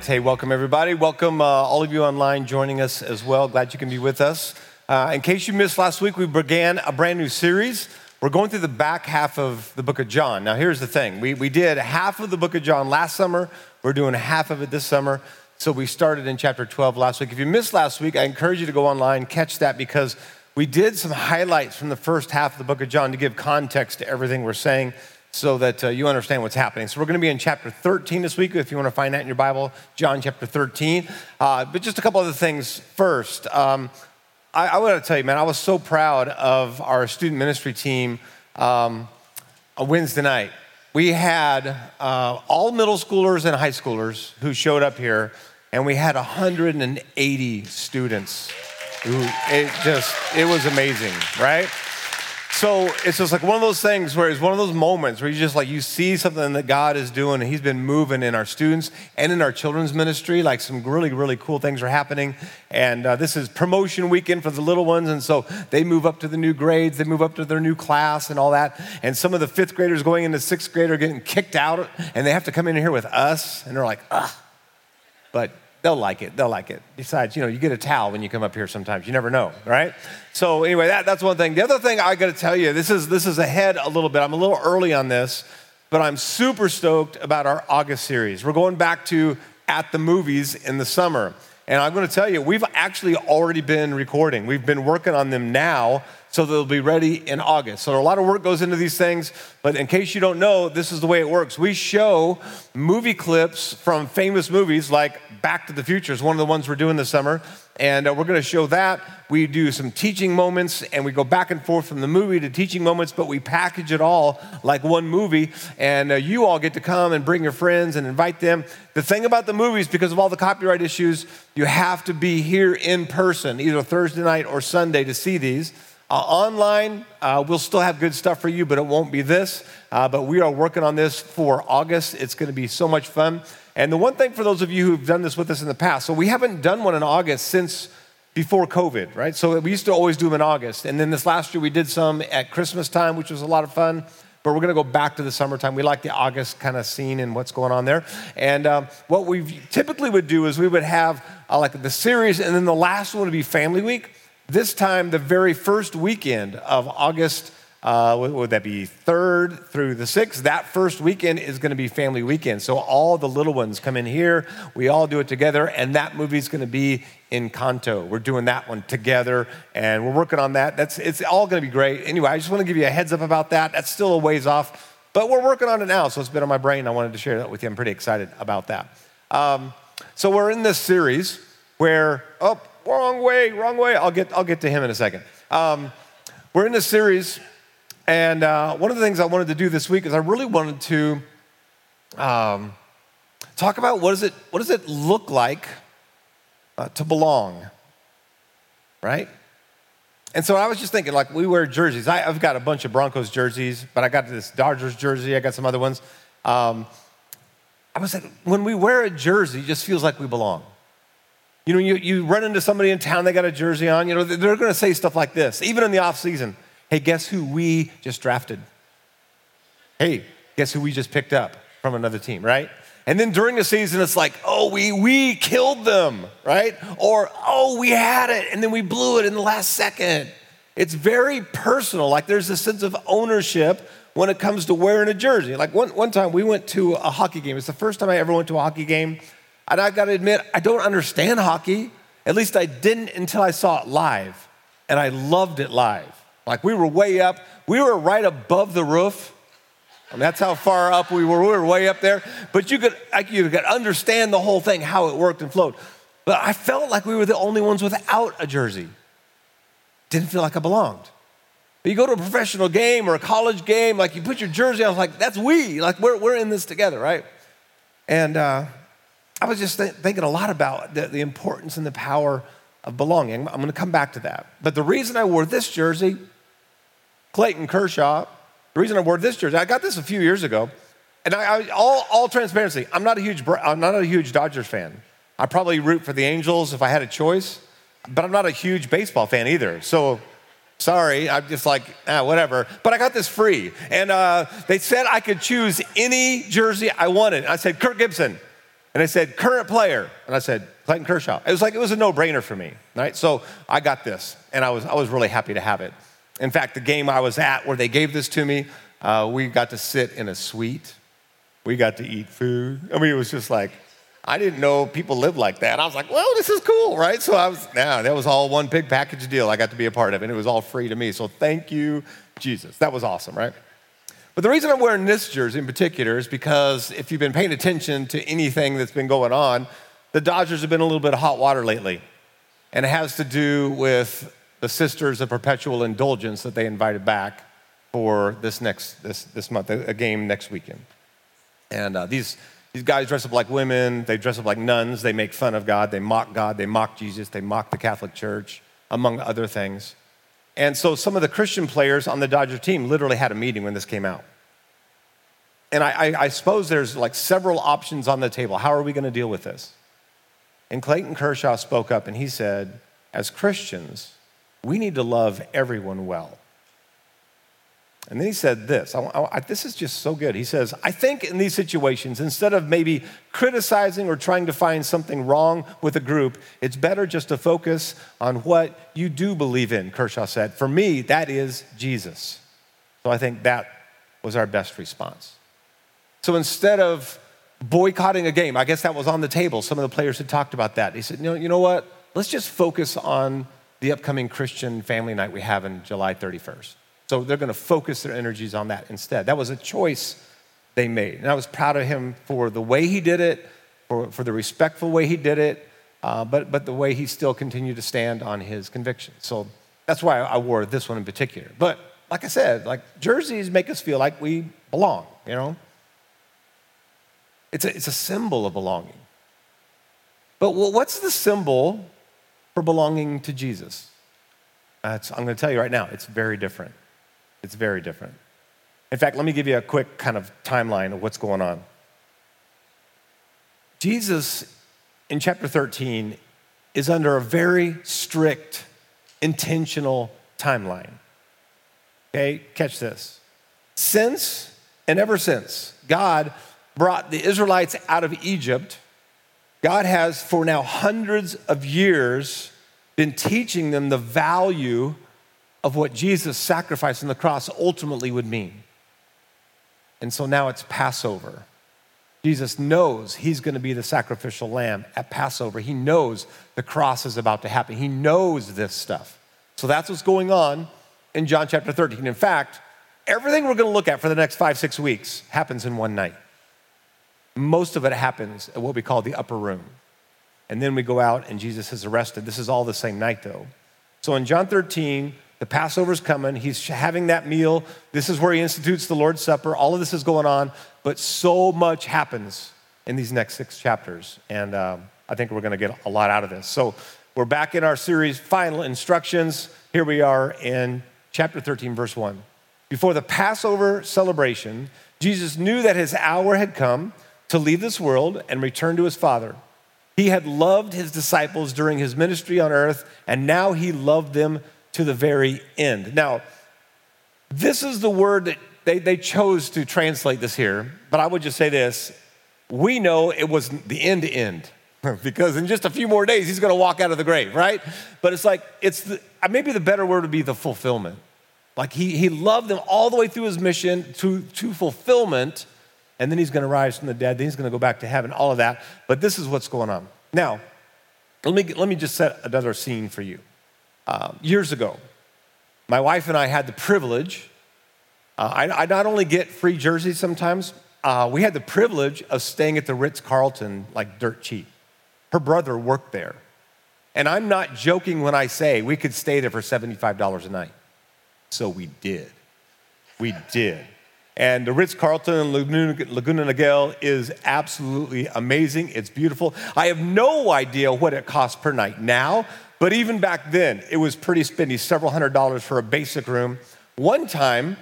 right. Hey, welcome everybody. Welcome uh, all of you online joining us as well. Glad you can be with us. Uh, in case you missed last week, we began a brand new series. We're going through the back half of the book of John. Now, here's the thing we, we did half of the book of John last summer, we're doing half of it this summer. So we started in chapter 12 last week. If you missed last week, I encourage you to go online, catch that because we did some highlights from the first half of the book of John to give context to everything we're saying so that uh, you understand what's happening. So we're going to be in chapter 13 this week, if you want to find that in your Bible, John chapter 13. Uh, but just a couple other things first. Um, I, I want to tell you, man, I was so proud of our student ministry team um, on Wednesday night. We had uh, all middle schoolers and high schoolers who showed up here, and we had 180 students. Who, it just, it was amazing, right? So it's just like one of those things where it's one of those moments where you just like you see something that God is doing and He's been moving in our students and in our children's ministry. Like some really, really cool things are happening. And uh, this is promotion weekend for the little ones. And so they move up to the new grades, they move up to their new class and all that. And some of the fifth graders going into sixth grade are getting kicked out and they have to come in here with us. And they're like, ugh. But they'll like it. They'll like it. Besides, you know, you get a towel when you come up here sometimes. You never know, right? So anyway, that, that's one thing. The other thing I got to tell you, this is this is ahead a little bit. I'm a little early on this, but I'm super stoked about our August series. We're going back to at the movies in the summer. And I'm going to tell you, we've actually already been recording. We've been working on them now so they'll be ready in August. So a lot of work goes into these things, but in case you don't know, this is the way it works. We show movie clips from famous movies like Back to the Future is one of the ones we're doing this summer, and uh, we're going to show that. We do some teaching moments, and we go back and forth from the movie to teaching moments, but we package it all like one movie, and uh, you all get to come and bring your friends and invite them. The thing about the movies, because of all the copyright issues, you have to be here in person, either Thursday night or Sunday, to see these. Uh, online, uh, we'll still have good stuff for you, but it won't be this. Uh, but we are working on this for August. It's going to be so much fun. And the one thing for those of you who've done this with us in the past, so we haven't done one in August since before COVID, right? So we used to always do them in August. And then this last year we did some at Christmas time, which was a lot of fun. But we're going to go back to the summertime. We like the August kind of scene and what's going on there. And um, what we typically would do is we would have uh, like the series, and then the last one would be Family Week. This time, the very first weekend of August, uh, would that be third through the sixth? That first weekend is going to be family weekend. So all the little ones come in here. We all do it together, and that movie is going to be in Encanto. We're doing that one together, and we're working on that. That's it's all going to be great. Anyway, I just want to give you a heads up about that. That's still a ways off, but we're working on it now. So it's been on my brain. I wanted to share that with you. I'm pretty excited about that. Um, so we're in this series where oh wrong way, wrong way. I'll get, I'll get to him in a second. Um, we're in this series, and uh, one of the things I wanted to do this week is I really wanted to um, talk about what, is it, what does it look like uh, to belong, right? And so I was just thinking, like, we wear jerseys. I, have got a bunch of Broncos jerseys, but I got this Dodgers jersey, I got some other ones. Um, I was like, when we wear a jersey, it just feels like we belong. You know, you, you run into somebody in town, they got a jersey on, you know, they're going to say stuff like this, even in the off season. Hey, guess who we just drafted? Hey, guess who we just picked up from another team, right? And then during the season, it's like, oh, we, we killed them, right? Or, oh, we had it and then we blew it in the last second. It's very personal. Like there's a sense of ownership when it comes to wearing a jersey. Like one, one time we went to a hockey game. It's the first time I ever went to a hockey game. And I got to admit, I don't understand hockey. At least I didn't until I saw it live. And I loved it live. Like we were way up, we were right above the roof. Mean, that's how far up we were. We were way up there. But you could, you could understand the whole thing, how it worked and flowed. But I felt like we were the only ones without a jersey. Didn't feel like I belonged. But you go to a professional game or a college game, like you put your jersey on, like that's we, like we're, we're in this together, right? And uh, I was just th- thinking a lot about the, the importance and the power of belonging. I'm going to come back to that. But the reason I wore this jersey, Clayton Kershaw, the reason I wore this jersey, I got this a few years ago, and I, I, all, all transparency, I'm not a huge, I'm not a huge Dodgers fan. I probably root for the Angels if I had a choice, but I'm not a huge baseball fan either. So sorry, I'm just like, ah, whatever. But I got this free, and uh, they said I could choose any jersey I wanted. I said, Kirk Gibson. And I said, current player. And I said, Clayton Kershaw. It was like, it was a no brainer for me, right? So I got this, and I was, I was really happy to have it. In fact, the game I was at where they gave this to me, uh, we got to sit in a suite. We got to eat food. I mean, it was just like, I didn't know people lived like that. I was like, well, this is cool, right? So I was, yeah, that was all one big package deal I got to be a part of, and it was all free to me. So thank you, Jesus. That was awesome, right? But the reason I'm wearing this jersey in particular is because if you've been paying attention to anything that's been going on, the Dodgers have been a little bit of hot water lately. And it has to do with the Sisters of Perpetual Indulgence that they invited back for this next this, this month, a game next weekend. And uh, these, these guys dress up like women, they dress up like nuns, they make fun of God, they mock God, they mock Jesus, they mock the Catholic Church, among other things. And so some of the Christian players on the Dodger team literally had a meeting when this came out. And I, I, I suppose there's like several options on the table. How are we going to deal with this? And Clayton Kershaw spoke up and he said, as Christians, we need to love everyone well. And then he said this I, I, this is just so good. He says, I think in these situations, instead of maybe criticizing or trying to find something wrong with a group, it's better just to focus on what you do believe in, Kershaw said. For me, that is Jesus. So I think that was our best response. So instead of boycotting a game, I guess that was on the table. Some of the players had talked about that. He said, you know, you know what? Let's just focus on the upcoming Christian family night we have in July 31st. So they're going to focus their energies on that instead. That was a choice they made. And I was proud of him for the way he did it, for, for the respectful way he did it, uh, but, but the way he still continued to stand on his convictions. So that's why I wore this one in particular. But like I said, like jerseys make us feel like we belong, you know? It's a, it's a symbol of belonging. But what's the symbol for belonging to Jesus? I'm going to tell you right now, it's very different. It's very different. In fact, let me give you a quick kind of timeline of what's going on. Jesus in chapter 13 is under a very strict, intentional timeline. Okay, catch this. Since and ever since God brought the Israelites out of Egypt, God has for now hundreds of years been teaching them the value of what Jesus' sacrifice on the cross ultimately would mean. And so now it's Passover. Jesus knows he's going to be the sacrificial lamb at Passover. He knows the cross is about to happen. He knows this stuff. So that's what's going on in John chapter 13. In fact, everything we're going to look at for the next five, six weeks happens in one night. Most of it happens at what we call the upper room. And then we go out and Jesus is arrested. This is all the same night, though. So in John 13, the Passover's coming. He's having that meal. This is where he institutes the Lord's Supper. All of this is going on, but so much happens in these next six chapters. And um, I think we're going to get a lot out of this. So we're back in our series, Final Instructions. Here we are in chapter 13, verse 1. Before the Passover celebration, Jesus knew that his hour had come to leave this world and return to his Father. He had loved his disciples during his ministry on earth, and now he loved them to the very end. Now, this is the word that they, they chose to translate this here, but I would just say this we know it was the end to end. because in just a few more days he's going to walk out of the grave, right? But it's like it's the, uh, maybe the better word would be the fulfillment. Like he he loved them all the way through his mission to to fulfillment, and then he's going to rise from the dead. Then he's going to go back to heaven. All of that. But this is what's going on now. Let me let me just set another scene for you. Uh, years ago, my wife and I had the privilege. Uh, I, I, not only get free jerseys sometimes, uh, we had the privilege of staying at the Ritz Carlton like dirt cheap. Her brother worked there. And I'm not joking when I say we could stay there for $75 a night. So we did. We did. And the Ritz Carlton Laguna, Laguna Niguel is absolutely amazing. It's beautiful. I have no idea what it costs per night now, but even back then, it was pretty spendy, several hundred dollars for a basic room. One time,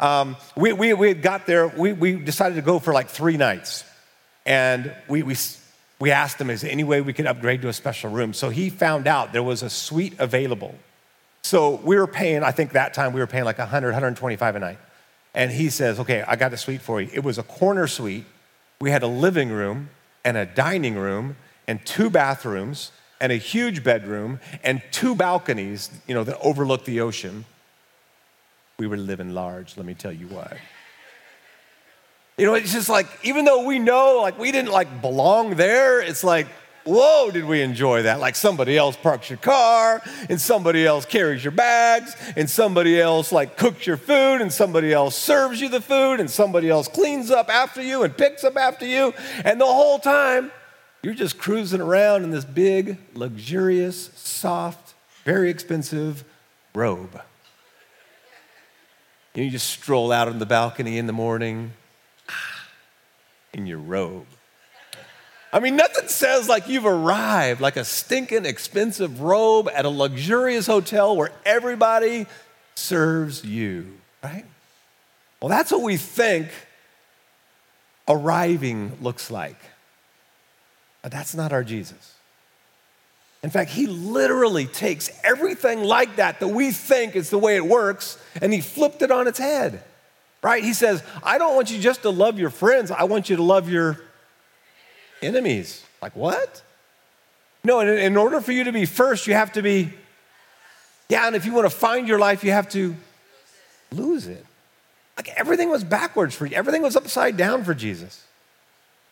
um, we, we, we got there, we, we decided to go for like three nights. And we, we, we asked him, is there any way we could upgrade to a special room? So he found out there was a suite available. So we were paying, I think that time we were paying like 100, 125 a night. And he says, okay, I got a suite for you. It was a corner suite. We had a living room. and a dining room and two bathrooms and a huge bedroom and two balconies, you know, that overlook the ocean. We were living large, let me tell you what. You know, it's just like, even though we know, like, we didn't like belong there, it's like, whoa, did we enjoy that? Like somebody else parks your car, and somebody else carries your bags, and somebody else like cooks your food, and somebody else serves you the food, and somebody else cleans up after you and picks up after you. And the whole time, you're just cruising around in this big, luxurious, soft, very expensive robe. You just stroll out on the balcony in the morning in your robe. I mean, nothing says like you've arrived, like a stinking expensive robe at a luxurious hotel where everybody serves you, right? Well, that's what we think arriving looks like. But that's not our Jesus. In fact, he literally takes everything like that that we think is the way it works and he flipped it on its head, right? He says, I don't want you just to love your friends, I want you to love your enemies. Like, what? No, in, in order for you to be first, you have to be, yeah, and if you want to find your life, you have to lose it. Like everything was backwards for you, everything was upside down for Jesus.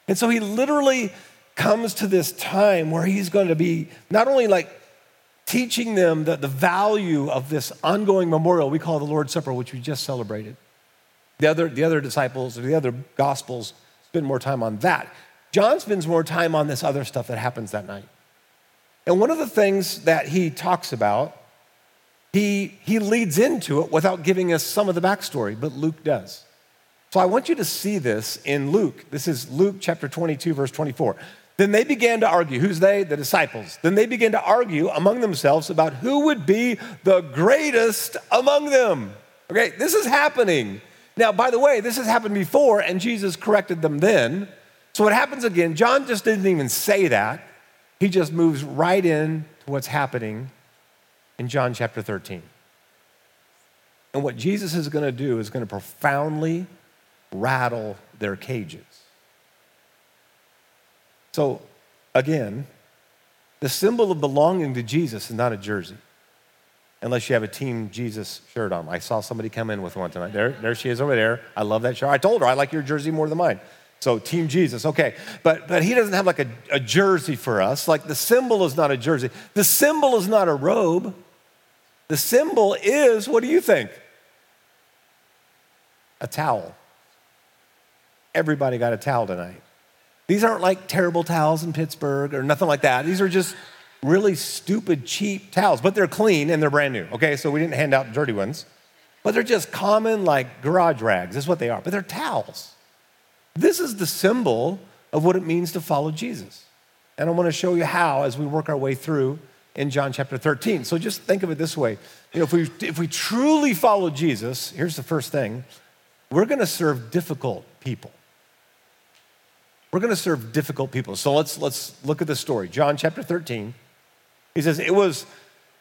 And so he literally comes to this time where he's going to be not only like teaching them the, the value of this ongoing memorial we call the Lord's Supper, which we just celebrated. The other, the other disciples or the other gospels spend more time on that. John spends more time on this other stuff that happens that night. And one of the things that he talks about, he, he leads into it without giving us some of the backstory, but Luke does. So I want you to see this in Luke. This is Luke chapter 22, verse 24. Then they began to argue. Who's they? The disciples. Then they began to argue among themselves about who would be the greatest among them. Okay, this is happening. Now, by the way, this has happened before, and Jesus corrected them then. So what happens again, John just didn't even say that. He just moves right in to what's happening in John chapter 13. And what Jesus is going to do is going to profoundly rattle their cages. So, again, the symbol of belonging to Jesus is not a jersey, unless you have a Team Jesus shirt on. I saw somebody come in with one tonight. There, there she is over there. I love that shirt. I told her I like your jersey more than mine. So, Team Jesus, okay. But, but he doesn't have like a, a jersey for us. Like the symbol is not a jersey, the symbol is not a robe. The symbol is, what do you think? A towel. Everybody got a towel tonight. These aren't like terrible towels in Pittsburgh or nothing like that. These are just really stupid, cheap towels, but they're clean and they're brand new. Okay, so we didn't hand out dirty ones, but they're just common, like garage rags. That's what they are, but they're towels. This is the symbol of what it means to follow Jesus. And I want to show you how as we work our way through in John chapter 13. So just think of it this way. You know, if we, if we truly follow Jesus, here's the first thing we're going to serve difficult people. We're going to serve difficult people. So let's, let's look at the story. John chapter 13. He says, It was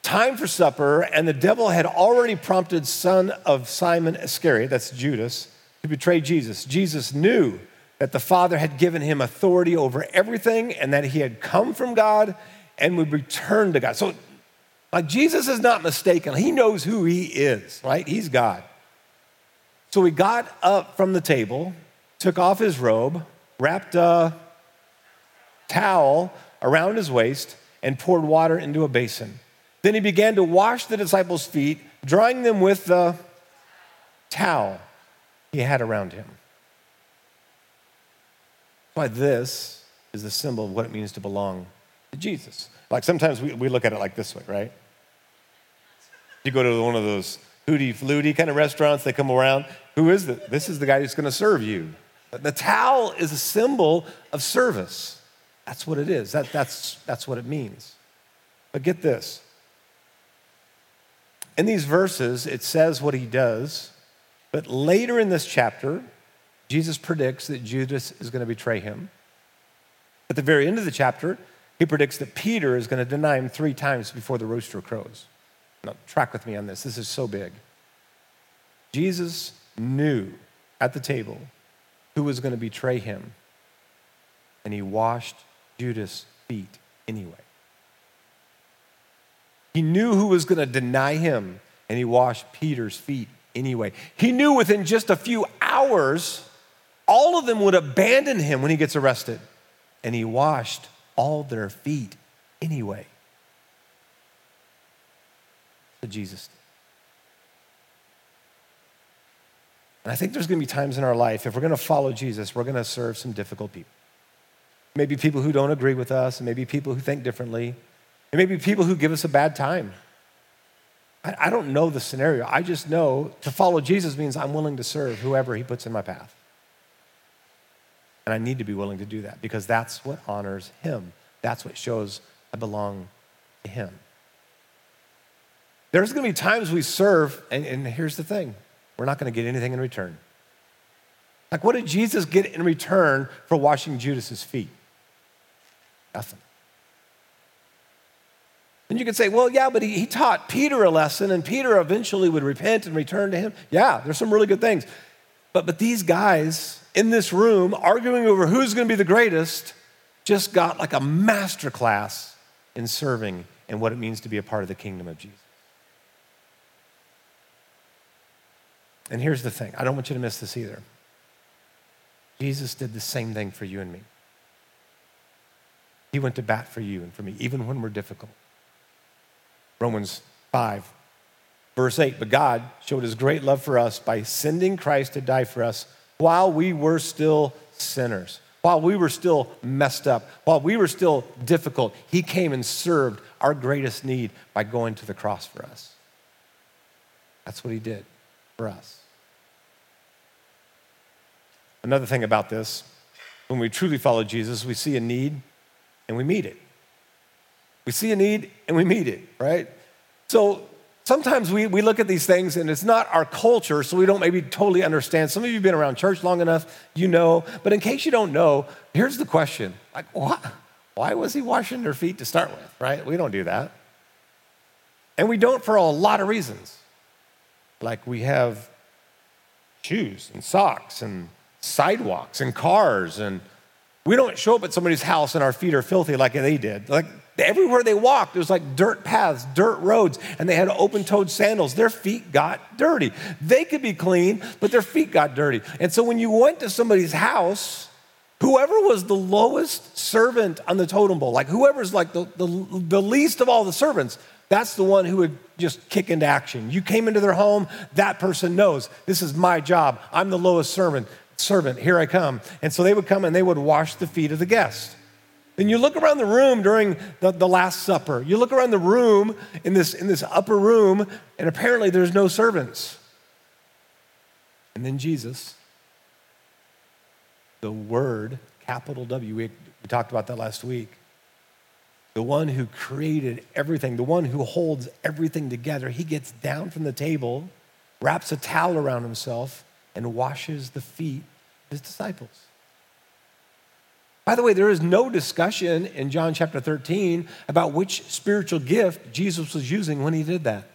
time for supper, and the devil had already prompted son of Simon Iscariot, that's Judas, to betray Jesus. Jesus knew that the Father had given him authority over everything and that he had come from God and would return to God. So, like, Jesus is not mistaken. He knows who he is, right? He's God. So he got up from the table, took off his robe, wrapped a towel around his waist, and poured water into a basin. Then he began to wash the disciples' feet, drying them with the towel he had around him. Why this is the symbol of what it means to belong to Jesus. Like sometimes we, we look at it like this way, right? You go to one of those hooty fluty kind of restaurants, they come around. Who is this? This is the guy who's going to serve you. The towel is a symbol of service. That's what it is. That, that's, that's what it means. But get this. In these verses, it says what he does, but later in this chapter, Jesus predicts that Judas is going to betray him. At the very end of the chapter, he predicts that Peter is going to deny him three times before the rooster crows. Now, track with me on this. This is so big. Jesus knew at the table who was going to betray him. and he washed Judas' feet anyway. He knew who was going to deny him, and he washed Peter's feet anyway. He knew within just a few hours, all of them would abandon him when he gets arrested, and he washed all their feet anyway. So Jesus did. And I think there's to be times in our life, if we're to follow Jesus, we're to serve some difficult people. Maybe people who don't agree with us, maybe people who think differently, and maybe people who give us a bad time. I, I don't know the scenario. I just know to follow Jesus means I'm willing to serve whoever he puts in my path. And I need to be willing to do that because that's what honors him. That's what shows I belong to him. There's going to be times we serve, and, and here's the thing we're not going to get anything in return. Like, what did Jesus get in return for washing Judas's feet? Nothing. And you could say, well, yeah, but he, he taught Peter a lesson, and Peter eventually would repent and return to him. Yeah, there's some really good things. But, but these guys in this room arguing over who's going to be the greatest just got like a master class in serving and what it means to be a part of the kingdom of Jesus. And here's the thing I don't want you to miss this either. Jesus did the same thing for you and me. He went to bat for you and for me, even when we're difficult. Romans 5, verse 8. But God showed his great love for us by sending Christ to die for us while we were still sinners, while we were still messed up, while we were still difficult. He came and served our greatest need by going to the cross for us. That's what he did for us. Another thing about this, when we truly follow Jesus, we see a need and we meet it. We see a need and we meet it, right? So sometimes we, we look at these things and it's not our culture, so we don't maybe totally understand. Some of you have been around church long enough, you know. But in case you don't know, here's the question like, what? Why was he washing their feet to start with, right? We don't do that. And we don't for a lot of reasons. Like we have shoes and socks and sidewalks and cars and we don't show up at somebody's house and our feet are filthy like they did. Like everywhere they walked, it was like dirt paths, dirt roads, and they had open toed sandals. Their feet got dirty. They could be clean, but their feet got dirty. And so when you went to somebody's house, whoever was the lowest servant on the totem pole, like whoever's like the, the, the least of all the servants, that's the one who would just kick into action. You came into their home, that person knows this is my job. I'm the lowest servant. Servant, here I come. And so they would come and they would wash the feet of the guest. Then you look around the room during the, the Last Supper. You look around the room in this, in this upper room, and apparently there's no servants. And then Jesus, the Word, capital W, we, we talked about that last week, the one who created everything, the one who holds everything together, he gets down from the table, wraps a towel around himself, and washes the feet of his disciples. By the way, there is no discussion in John chapter 13 about which spiritual gift Jesus was using when he did that.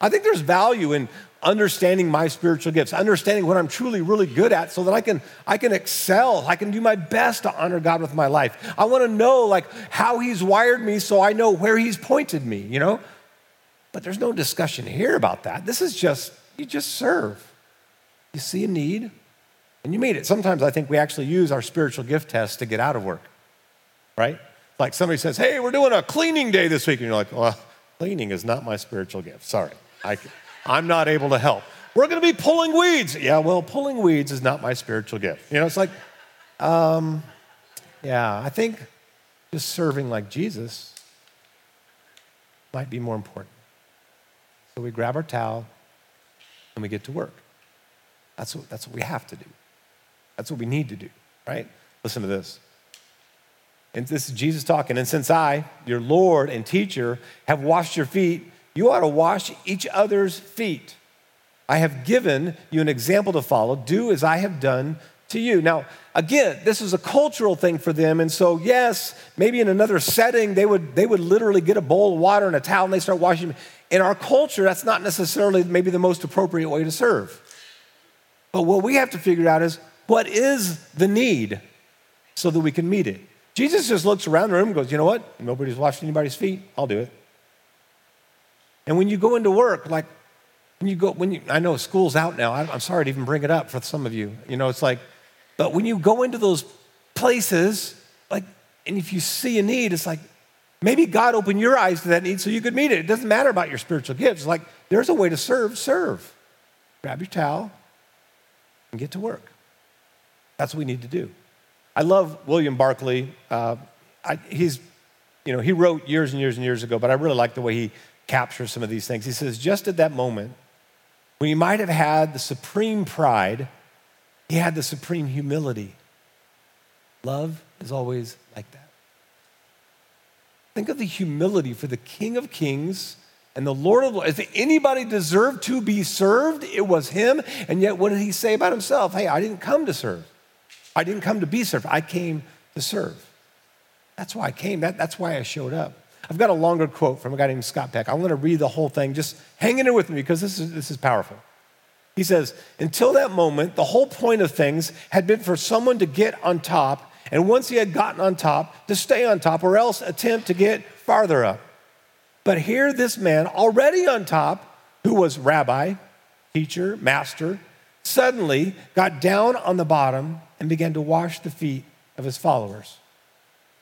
I think there's value in understanding my spiritual gifts, understanding what I'm truly really good at so that I can I can excel, I can do my best to honor God with my life. I want to know like how he's wired me so I know where he's pointed me, you know? But there's no discussion here about that. This is just you just serve. You see a need, and you meet it. Sometimes I think we actually use our spiritual gift test to get out of work, right? Like somebody says, hey, we're doing a cleaning day this week. And you're like, well, cleaning is not my spiritual gift. Sorry. I, I'm not able to help. We're going to be pulling weeds. Yeah, well, pulling weeds is not my spiritual gift. You know, it's like, um, yeah, I think just serving like Jesus might be more important. So we grab our towel and we get to work. That's what, that's what we have to do. That's what we need to do, right? Listen to this. And this is Jesus talking. And since I, your Lord and teacher, have washed your feet, you ought to wash each other's feet. I have given you an example to follow. Do as I have done to you. Now, again, this is a cultural thing for them. And so, yes, maybe in another setting, they would, they would literally get a bowl of water and a towel and they start washing. In our culture, that's not necessarily maybe the most appropriate way to serve. But what we have to figure out is what is the need? so that we can meet it. Jesus just looks around the room and goes, You know what? Nobody's washing anybody's feet. I'll do it. And when you go into work, like when you go, when you, I know school's out now. I'm sorry to even bring it up for some of you. You know, it's like, but when you go into those places, like, and if you see a need, it's like, maybe God opened your eyes to that need so you could meet it. It doesn't matter about your spiritual gifts. Like, there's a way to serve, serve. Grab your towel and get to work. That's what we need to do. I love William Barclay. Uh, I, he's, you know, he wrote years and years and years ago, but I really like the way he captures some of these things. He says, just at that moment, when he might have had the supreme pride, he had the supreme humility. Love is always like that. Think of the humility for the King of Kings and the Lord of Lords. If anybody deserved to be served, it was him. And yet, what did he say about himself? Hey, I didn't come to serve. I didn't come to be served. I came to serve. That's why I came. That, that's why I showed up. I've got a longer quote from a guy named Scott Peck. I'm going to read the whole thing. Just hang in there with me because this is, this is powerful. He says, Until that moment, the whole point of things had been for someone to get on top, and once he had gotten on top, to stay on top or else attempt to get farther up. But here, this man, already on top, who was rabbi, teacher, master, suddenly got down on the bottom and began to wash the feet of his followers.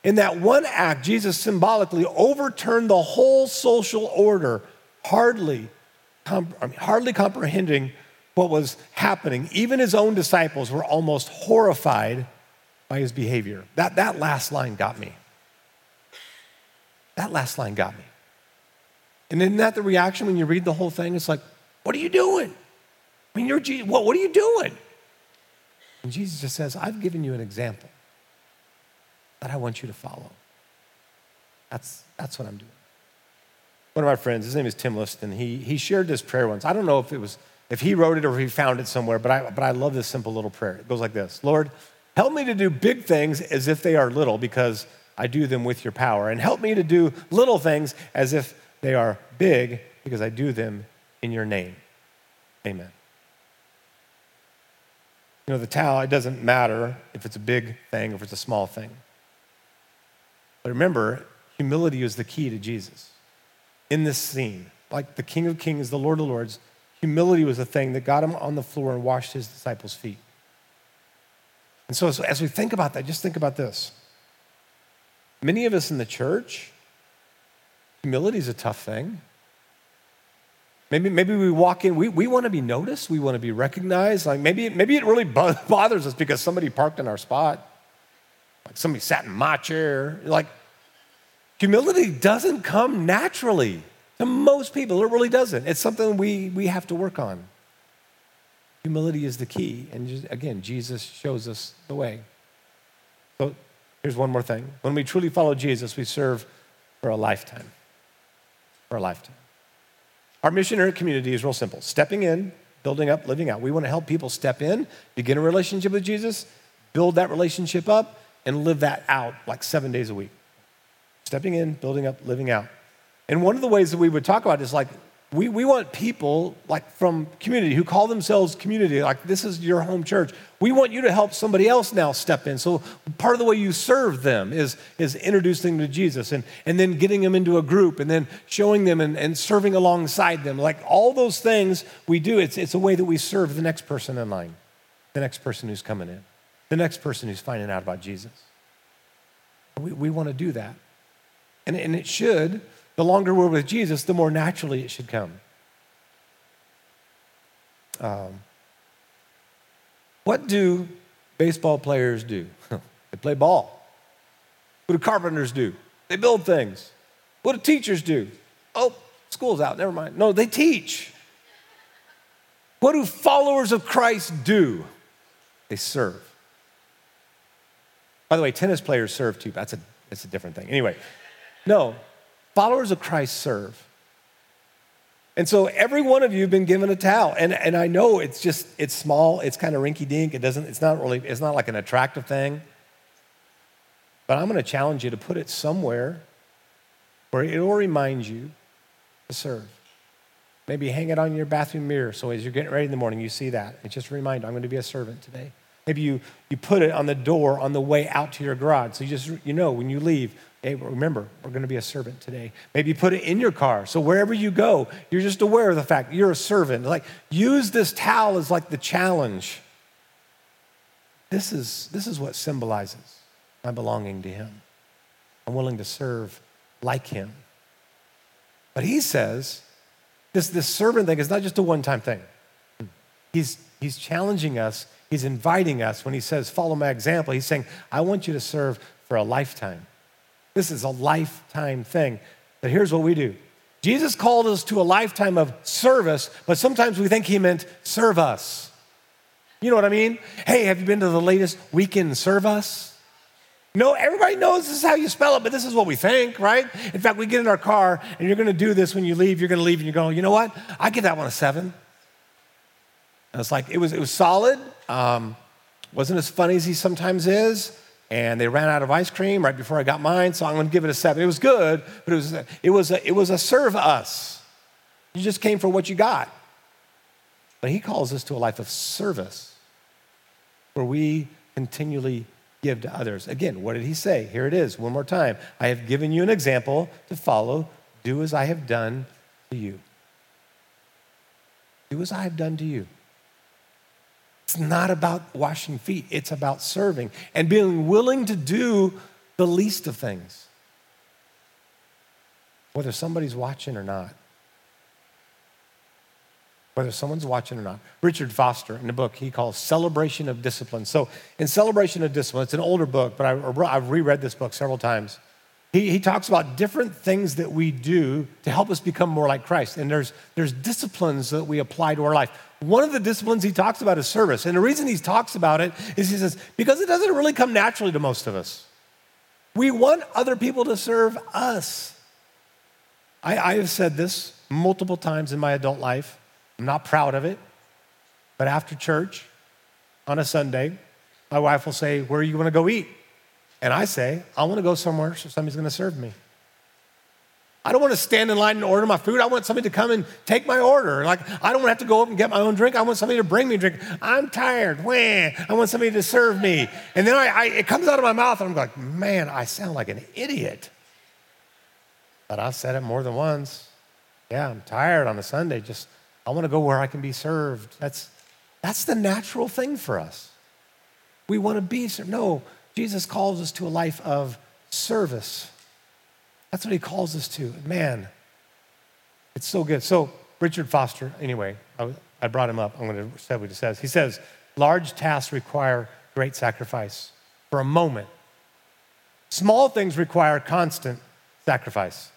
In that one act, Jesus symbolically overturned the whole social order, hardly, comp- hardly comprehending what was happening. Even his own disciples were almost horrified by his behavior. That, that last line got me. That last line got me. And isn't that the reaction when you read the whole thing? It's like, what are you doing? I mean, you're. What, what are you doing? And Jesus just says, I've given you an example that I want you to follow. That's, that's what I'm doing. One of my friends, his name is Tim Liston, he, he shared this prayer once. I don't know if it was if he wrote it or he found it somewhere, but I, but I love this simple little prayer. It goes like this Lord, help me to do big things as if they are little because I do them with your power. And help me to do little things as if they are big because I do them in your name. Amen. You know, the towel, it doesn't matter if it's a big thing or if it's a small thing. But remember, humility is the key to Jesus. In this scene, like the King of Kings, the Lord of Lords, humility was the thing that got him on the floor and washed his disciples' feet. And so, as we think about that, just think about this. Many of us in the church, humility is a tough thing. Maybe, maybe we walk in, we, we want to be noticed, we want to be recognized. Like maybe, maybe it really bothers us because somebody parked in our spot, like somebody sat in my chair. Like, humility doesn't come naturally to most people. It really doesn't. It's something we, we have to work on. Humility is the key. And just, again, Jesus shows us the way. So here's one more thing. When we truly follow Jesus, we serve for a lifetime. For a lifetime. Our mission in our community is real simple stepping in, building up, living out. We want to help people step in, begin a relationship with Jesus, build that relationship up, and live that out like seven days a week. Stepping in, building up, living out. And one of the ways that we would talk about is like, we, we want people like from community who call themselves community, like this is your home church. We want you to help somebody else now step in. So part of the way you serve them is, is introducing them to Jesus and, and then getting them into a group and then showing them and, and serving alongside them. Like all those things we do, it's, it's a way that we serve the next person in line, the next person who's coming in, the next person who's finding out about Jesus. We, we want to do that. And, and it should the longer we're with Jesus, the more naturally it should come. Um, what do baseball players do? they play ball. What do carpenters do? They build things. What do teachers do? Oh, school's out, never mind. No, they teach. What do followers of Christ do? They serve. By the way, tennis players serve too. That's a, that's a different thing. Anyway, no, Followers of Christ serve. And so every one of you have been given a towel. And, and I know it's just, it's small, it's kind of rinky dink, it doesn't, it's not really, it's not like an attractive thing. But I'm going to challenge you to put it somewhere where it will remind you to serve. Maybe hang it on your bathroom mirror so as you're getting ready in the morning, you see that. It's just a reminder I'm going to be a servant today. Maybe you, you put it on the door on the way out to your garage. So you just, you know, when you leave, hey, remember, we're going to be a servant today. Maybe put it in your car. So wherever you go, you're just aware of the fact you're a servant. Like, use this towel as like the challenge. This is, this is what symbolizes my belonging to Him. I'm willing to serve like Him. But He says this, this servant thing is not just a one time thing. He's, he's challenging us, He's inviting us when He says, Follow my example. He's saying, I want you to serve for a lifetime. This is a lifetime thing. But here's what we do Jesus called us to a lifetime of service, but sometimes we think He meant serve us. You know what I mean? Hey, have you been to the latest weekend serve us? No, everybody knows this is how you spell it, but this is what we think, right? In fact, we get in our car and you're going to do this when you leave. You're going to leave and you're going, you know what? I give that one a seven. And it's like, it was, it was solid. Um, wasn't as funny as he sometimes is. And they ran out of ice cream right before I got mine, so I'm going to give it a seven. It was good, but it was, it was, a, it was a serve us. You just came for what you got. But he calls us to a life of service where we continually give to others. Again, what did he say? Here it is, one more time. I have given you an example to follow. Do as I have done to you. Do as I have done to you. It's not about washing feet, it's about serving and being willing to do the least of things, whether somebody's watching or not whether someone's watching or not. Richard Foster, in the book, he calls Celebration of Discipline. So, in Celebration of Discipline, it's an older book, but I, have reread this book several times. He, he talks about different things that we do to help us become more like Christ. And there's, there's disciplines that we apply to our life. One of the disciplines he talks about is service. And the reason he talks about it is he says, because it doesn't really come naturally to most of us. We want other people to serve us. I, I have said this multiple times in my adult life. I'm not proud of it, but after church on a Sunday, my wife will say, Where you going to go eat? And I say, I want to go somewhere so somebody's going to serve me. I don't want to stand in line and order my food. I want somebody to come and take my order. Like, I don't want to have to go up and get my own drink. I want somebody to bring me a drink. I'm tired. Wah. I want somebody to serve me. And then I, I, it comes out of my mouth, and I'm like, man, I sound like an idiot. But I've said it more than once. Yeah, I'm tired on a Sunday. Just I want to go where I can be served. That's, that's the natural thing for us. We want to be served. No, Jesus calls us to a life of service. That's what he calls us to. Man, it's so good. So, Richard Foster, anyway, I, brought him up. I'm going to say what he says. He says, large tasks require great sacrifice for a moment. Small things require constant sacrifice.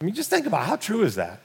I mean, just think about how true is that?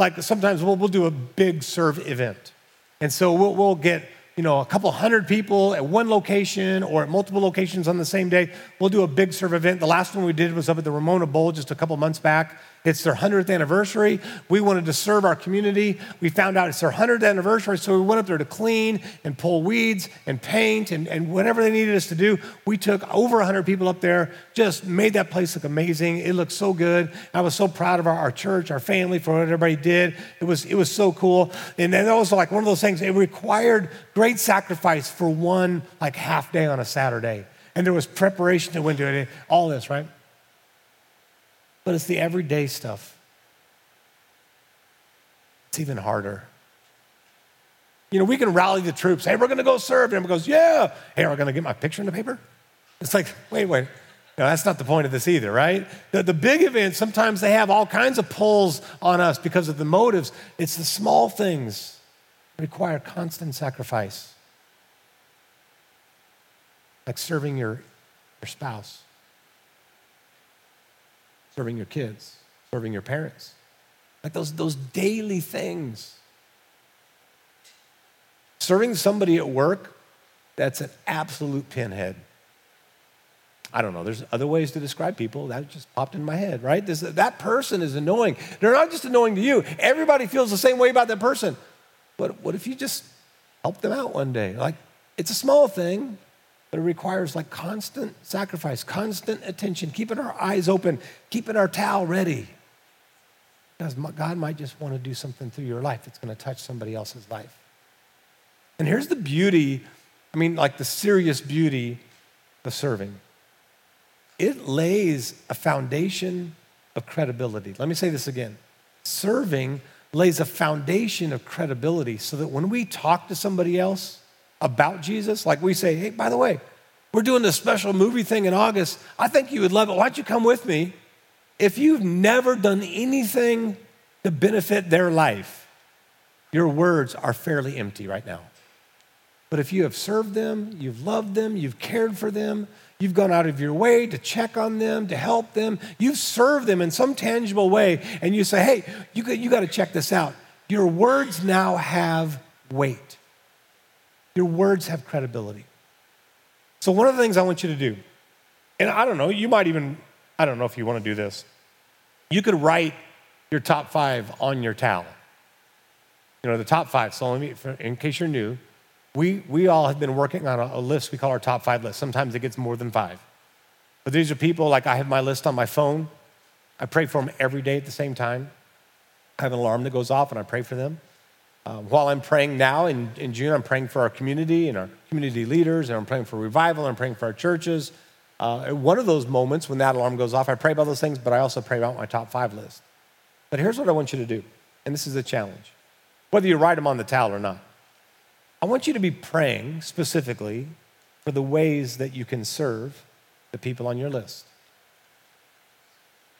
like sometimes we'll, we'll do a big serve event. And so we'll, we'll get, you know, a couple hundred people at one location or at multiple locations on the same day. We'll do a big serve event. The last one we did was up at the Ramona Bowl just a couple months back. It's their 100th anniversary. We wanted to serve our community. We found out it's their 100th anniversary, so we went up there to clean and pull weeds and paint and, and whatever they needed us to do. We took over 100 people up there, just made that place look amazing. It looked so good. I was so proud of our, our church, our family, for what everybody did. It was, it was so cool. And then it was like one of those things, it required great sacrifice for one like half day on a Saturday. And there was preparation that went into it, all this, right? But it's the everyday stuff. It's even harder. You know, we can rally the troops. Hey, we're going to go serve. And everyone goes, yeah. Hey, are we going to get my picture in the paper? It's like, wait, wait. No, that's not the point of this either, right? The, the big events, sometimes they have all kinds of pulls on us because of the motives. It's the small things require constant sacrifice, like serving your, your spouse serving your kids, serving your parents. Like those, those daily things. Serving somebody at work, that's an absolute pinhead. I don't know. There's other ways to describe people. That just popped in my head, right? This, that person is annoying. They're not just annoying to you. Everybody feels the same way about that person. But what if you just help them out one day? Like, it's a small thing, but it requires like constant sacrifice, constant attention, keeping our eyes open, keeping our towel ready. Because God might just want to do something through your life that's going to touch somebody else's life. And here's the beauty I mean, like the serious beauty of serving it lays a foundation of credibility. Let me say this again serving lays a foundation of credibility so that when we talk to somebody else about Jesus, like we say, hey, by the way, we're doing this special movie thing in August. I think you would love it. Why don't you come with me? If you've never done anything to benefit their life, your words are fairly empty right now. But if you have served them, you've loved them, you've cared for them, you've gone out of your way to check on them, to help them, you've served them in some tangible way, and you say, hey, you, you got to check this out. Your words now have weight, your words have credibility. So, one of the things I want you to do, and I don't know, you might even, I don't know if you want to do this, you could write your top five on your towel. You know, the top five. So, let me, in case you're new, we, we all have been working on a, a list we call our top five list. Sometimes it gets more than five. But these are people, like I have my list on my phone. I pray for them every day at the same time. I have an alarm that goes off and I pray for them. Um, while I'm praying now in, in June, I'm praying for our community and our community leaders, and I'm praying for revival, and I'm praying for our churches. Uh, one of those moments when that alarm goes off, I pray about those things, but I also pray about my top five list. But here's what I want you to do, and this is a challenge whether you write them on the towel or not. I want you to be praying specifically for the ways that you can serve the people on your list.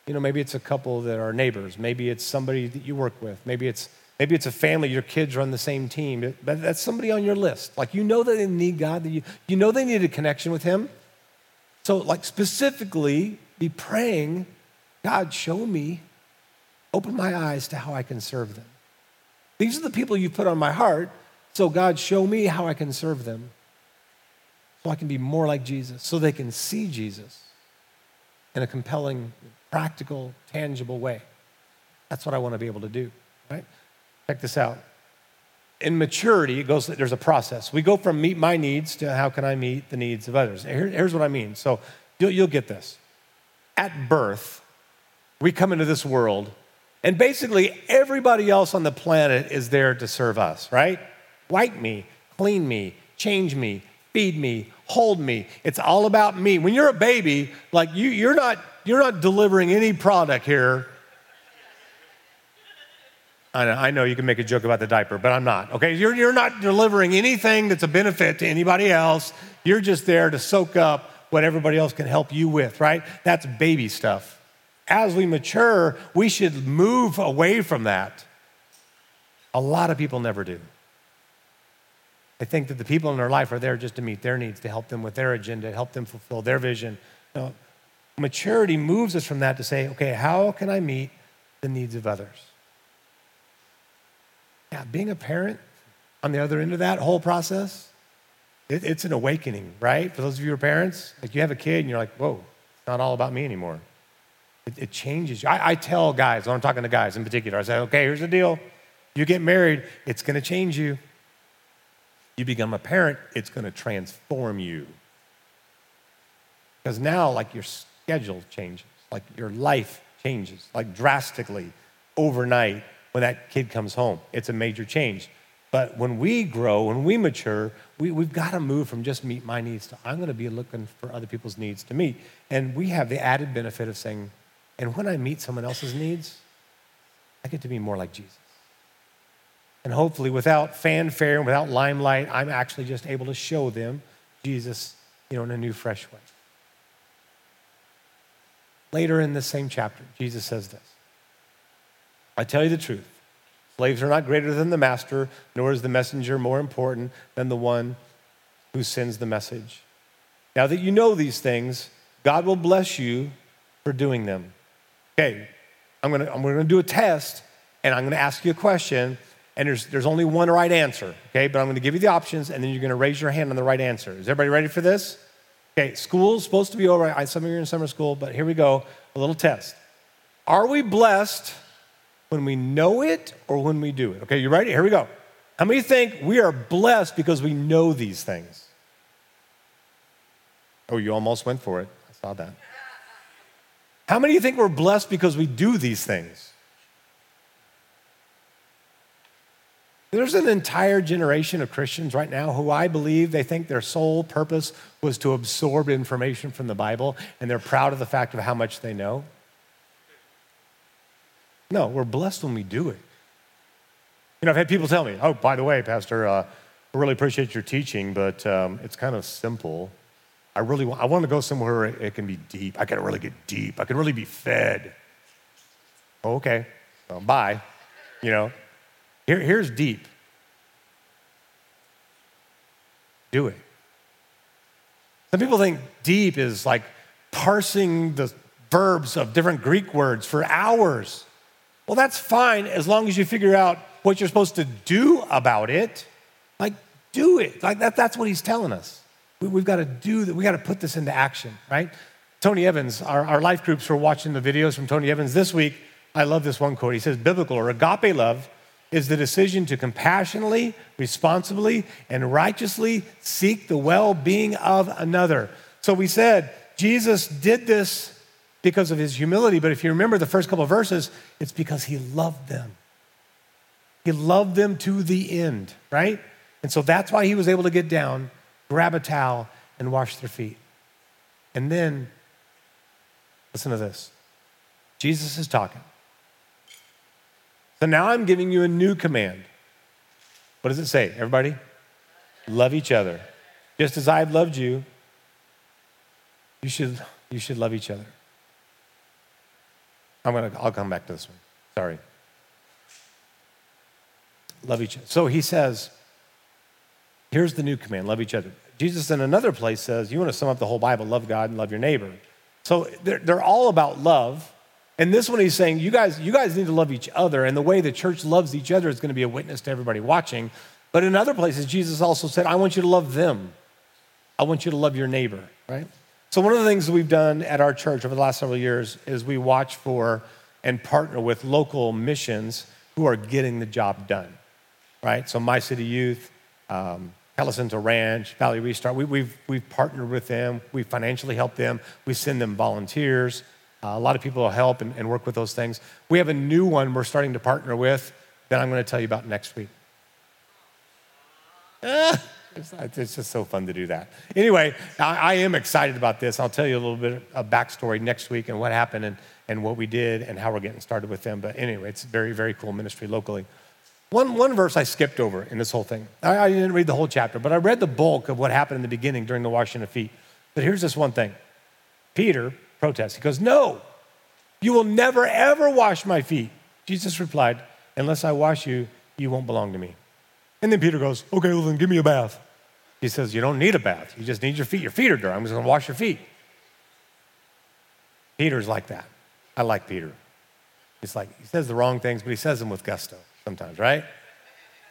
You know, maybe it's a couple that are neighbors, maybe it's somebody that you work with, maybe it's maybe it's a family, your kids are on the same team, but that's somebody on your list. Like you know that they need God, that you, you know they need a connection with Him. So, like specifically, be praying, God, show me, open my eyes to how I can serve them. These are the people you put on my heart so, God, show me how I can serve them so I can be more like Jesus, so they can see Jesus in a compelling, practical, tangible way. That's what I want to be able to do, right? Check this out. In maturity, it goes, there's a process. We go from meet my needs to how can I meet the needs of others. Here, here's what I mean. So you'll, you'll get this. At birth, we come into this world, and basically everybody else on the planet is there to serve us, right? wipe me, clean me, change me, feed me, hold me. It's all about me. When you're a baby, like you, you're not you're not delivering any product here. I know, I know you can make a joke about the diaper, but I'm not. Okay, you're, you're not delivering anything that's a benefit to anybody else. You're just there to soak up what everybody else can help you with, right? That's baby stuff. As we mature, we should move away from that. A lot of people never do. They think that the people in their life are there just to meet their needs, to help them with their agenda, help them fulfill their vision. Maturity moves us from that to say, okay, how can I meet the needs of others? Yeah, being a parent on the other end of that whole process, it, it's an awakening, right? For those of you who are parents, like you have a kid and you're like, whoa, it's not all about me anymore. It, it changes you. I, I tell guys, when I'm talking to guys in particular, I say, okay, here's the deal. You get married, it's to change you you become a parent, it's to transform you. Because now, like, your schedule changes, like, your life changes, like, drastically overnight when that kid comes home. It's a major change. But when we grow, when we mature, we, we've got to move from just meet my needs to I'm going to be looking for other people's needs to meet. And we have the added benefit of saying, and when I meet someone else's needs, I get to be more like Jesus. And hopefully, without fanfare and without limelight, I'm actually just able to show them Jesus, you know, in a new, fresh way. Later in the same chapter, Jesus says this I tell you the truth. Slaves are not greater than the master, nor is the messenger more important than the one who sends the message. Now that you know these things, God will bless you for doing them. Okay, I'm gonna, I'm gonna do a test, and I'm gonna ask you a question and there's, there's only one right answer, okay? But I'm to give you the options, and then you're to raise your hand on the right answer. Is everybody ready for this? Okay, school's supposed to be over. I, some of you are in summer school, but here we go a little test. Are we blessed when we know it or when we do it? Okay, you ready? Here we go. How many think we are blessed because we know these things? Oh, you almost went for it. I saw that. How many think we're blessed because we do these things? There's an entire generation of Christians right now who I believe they think their sole purpose was to absorb information from the Bible, and they're proud of the fact of how much they know. No, we're blessed when we do it. You know, I've had people tell me, oh, by the way, Pastor, uh, I really appreciate your teaching, but um, it's kind of simple. I really want, I want to go somewhere where it can be deep. I can really get deep. I can really be fed. Oh, okay, well, bye. You know, Here, here's deep. Do it. Some people think deep is like parsing the verbs of different Greek words for hours. Well, that's fine as long as you figure out what you're supposed to do about it. Like, do it. Like, that, that's what he's telling us. We, have got to do that. We got to put this into action, right? Tony Evans, our, our life groups were watching the videos from Tony Evans this week. I love this one quote. He says, Biblical or agape love is the decision to compassionately, responsibly, and righteously seek the well being of another. So we said Jesus did this because of his humility, but if you remember the first couple verses, it's because he loved them. He loved them to the end, right? And so that's why he was able to get down, grab a towel, and wash their feet. And then, listen to this Jesus is talking. So now I'm giving you a new command. What does it say, everybody? Love each other. Just as I've loved you, you should, you should love each other. I'm gonna, I'll come back to this one. Sorry. Love each other. So he says, here's the new command love each other. Jesus in another place says, you want to sum up the whole Bible, love God and love your neighbor. So they're, they're all about love. And this one he's saying, you guys, you guys need to love each other. And the way the church loves each other is going to be a witness to everybody watching. But in other places, Jesus also said, I want you to love them. I want you to love your neighbor, right? So one of the things we've done at our church over the last several years is we watch for and partner with local missions who are getting the job done, right? So My City Youth, um, Palo Ranch, Valley Restart, we, have we've, we've partnered with them. We financially help them. We send them volunteers. Uh, a lot of people will help and, and work with those things. We have a new one we're starting to partner with that I'm going to tell you about next week. it's, just so fun to do that. Anyway, I, I, am excited about this. I'll tell you a little bit of backstory next week and what happened and, and what we did and how we're getting started with them. But anyway, it's very, very cool ministry locally. One, one verse I skipped over in this whole thing. I, I didn't read the whole chapter, but I read the bulk of what happened in the beginning during the washing of feet. But here's this one thing Peter, protests. He goes, No, you will never, ever wash my feet. Jesus replied, Unless I wash you, you won't belong to me. And then Peter goes, Okay, well, then give me a bath. He says, You don't need a bath. You just need your feet. Your feet are dirty. I'm just going to wash your feet. Peter's like that. I like Peter. He's like, he says the wrong things, but he says them with gusto sometimes, right?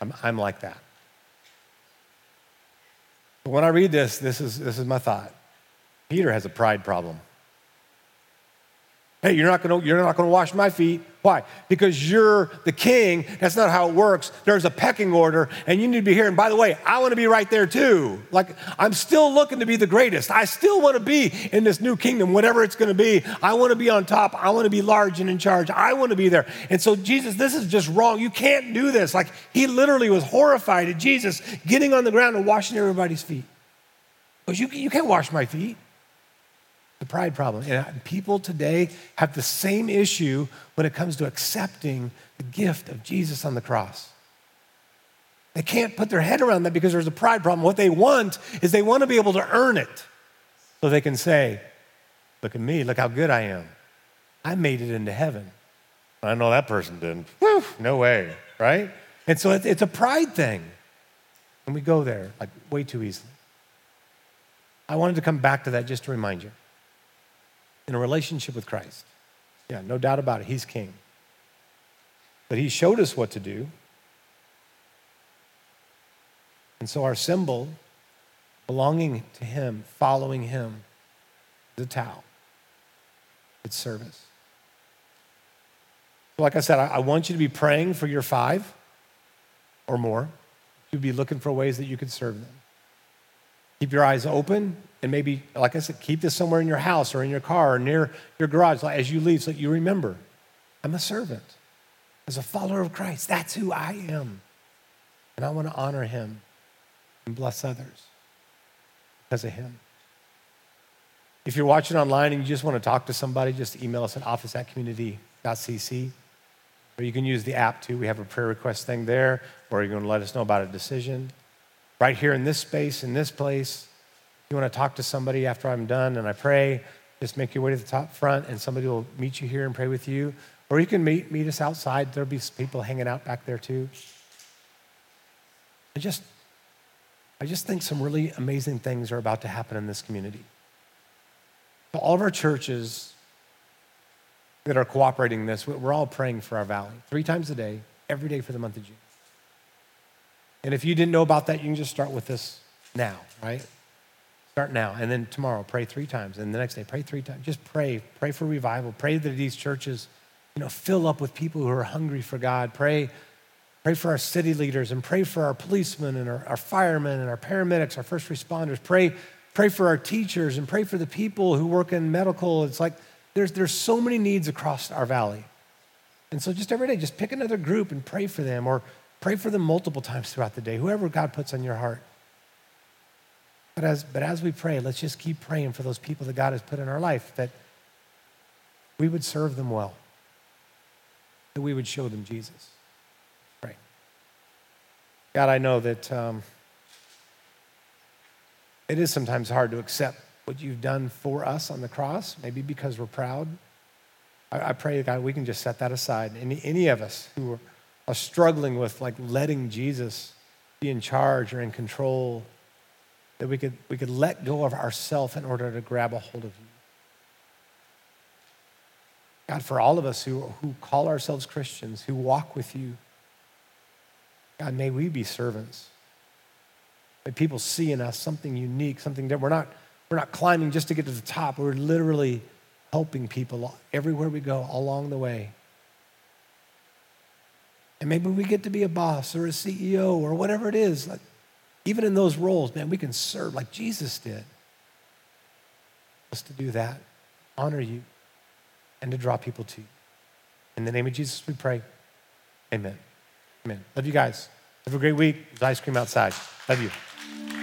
I'm, I'm like that. But when I read this, this is, this is my thought. Peter has a pride problem. Hey, you're not gonna, you're not gonna wash my feet. Why? Because you're the king. That's not how it works. There's a pecking order, and you need to be here. And by the way, I wanna be right there too. Like, I'm still looking to be the greatest. I still wanna be in this new kingdom, whatever it's gonna be. I wanna be on top. I wanna be large and in charge. I wanna be there. And so, Jesus, this is just wrong. You can't do this. Like, he literally was horrified at Jesus getting on the ground and washing everybody's feet. Because you, you can't wash my feet the pride problem. And uh, people today have the same issue when it comes to accepting the gift of Jesus on the cross. They can't put their head around that because there's a pride problem. What they want is they want to be able to earn it so they can say, Look at me, look how good I am. I made it into heaven. I know that person didn't. No way, right? And so it's a pride thing. And we go there like way too easily. I wanted to come back to that just to remind you in a relationship with Christ. Yeah, no doubt about it. He's king. But he showed us what to do. And so our symbol, belonging to him, following him, is a towel. It's service. So like I said, I, want you to be praying for your five or more. You'd be looking for ways that you could serve them. Keep your eyes open and maybe, like I said, keep this somewhere in your house or in your car or near your garage as you leave so that you remember I'm a servant. As a follower of Christ, that's who I am. And I want to honor him and bless others because of him. If you're watching online and you just want to talk to somebody, just email us at office at community.cc. Or you can use the app too. We have a prayer request thing there, or you're going to let us know about a decision. Right here in this space, in this place, you want to talk to somebody after I'm done and I pray, just make your way to the top front and somebody will meet you here and pray with you. Or you can meet, meet us outside. There'll be people hanging out back there too. I just, I just think some really amazing things are about to happen in this community. All of our churches that are cooperating in this, we're all praying for our valley three times a day, every day for the month of June. And if you didn't know about that, you can just start with this now, right? Start now. And then tomorrow, pray three times. And the next day, pray three times. Just pray. Pray for revival. Pray that these churches, you know, fill up with people who are hungry for God. Pray, pray for our city leaders and pray for our policemen and our, our firemen and our paramedics, our first responders. Pray, pray for our teachers and pray for the people who work in medical. It's like there's, there's so many needs across our valley. And so just every day, just pick another group and pray for them or pray for them multiple times throughout the day, whoever God puts on your heart. But as, but as we pray, let's just keep praying for those people that God has put in our life that we would serve them well, that we would show them Jesus. Pray. God, I know that um, it is sometimes hard to accept what you've done for us on the cross, maybe because we're proud. I, I pray, God, we can just set that aside. Any, any of us who are, are struggling with like letting Jesus be in charge or in control that we could, we could let go of ourself in order to grab a hold of you. God, for all of us who, who call ourselves Christians, who walk with you, God, may we be servants. May people see in us something unique, something that we're not, we're not climbing just to get to the top. We're literally helping people everywhere we go along the way. And maybe we get to be a boss or a CEO or whatever it is. Like, even in those roles, man, we can serve like Jesus did. Us to do that, honor you, and to draw people to you. In the name of Jesus, we pray. Amen. Amen. Love you guys. Have a great week. There's ice cream outside. Love you.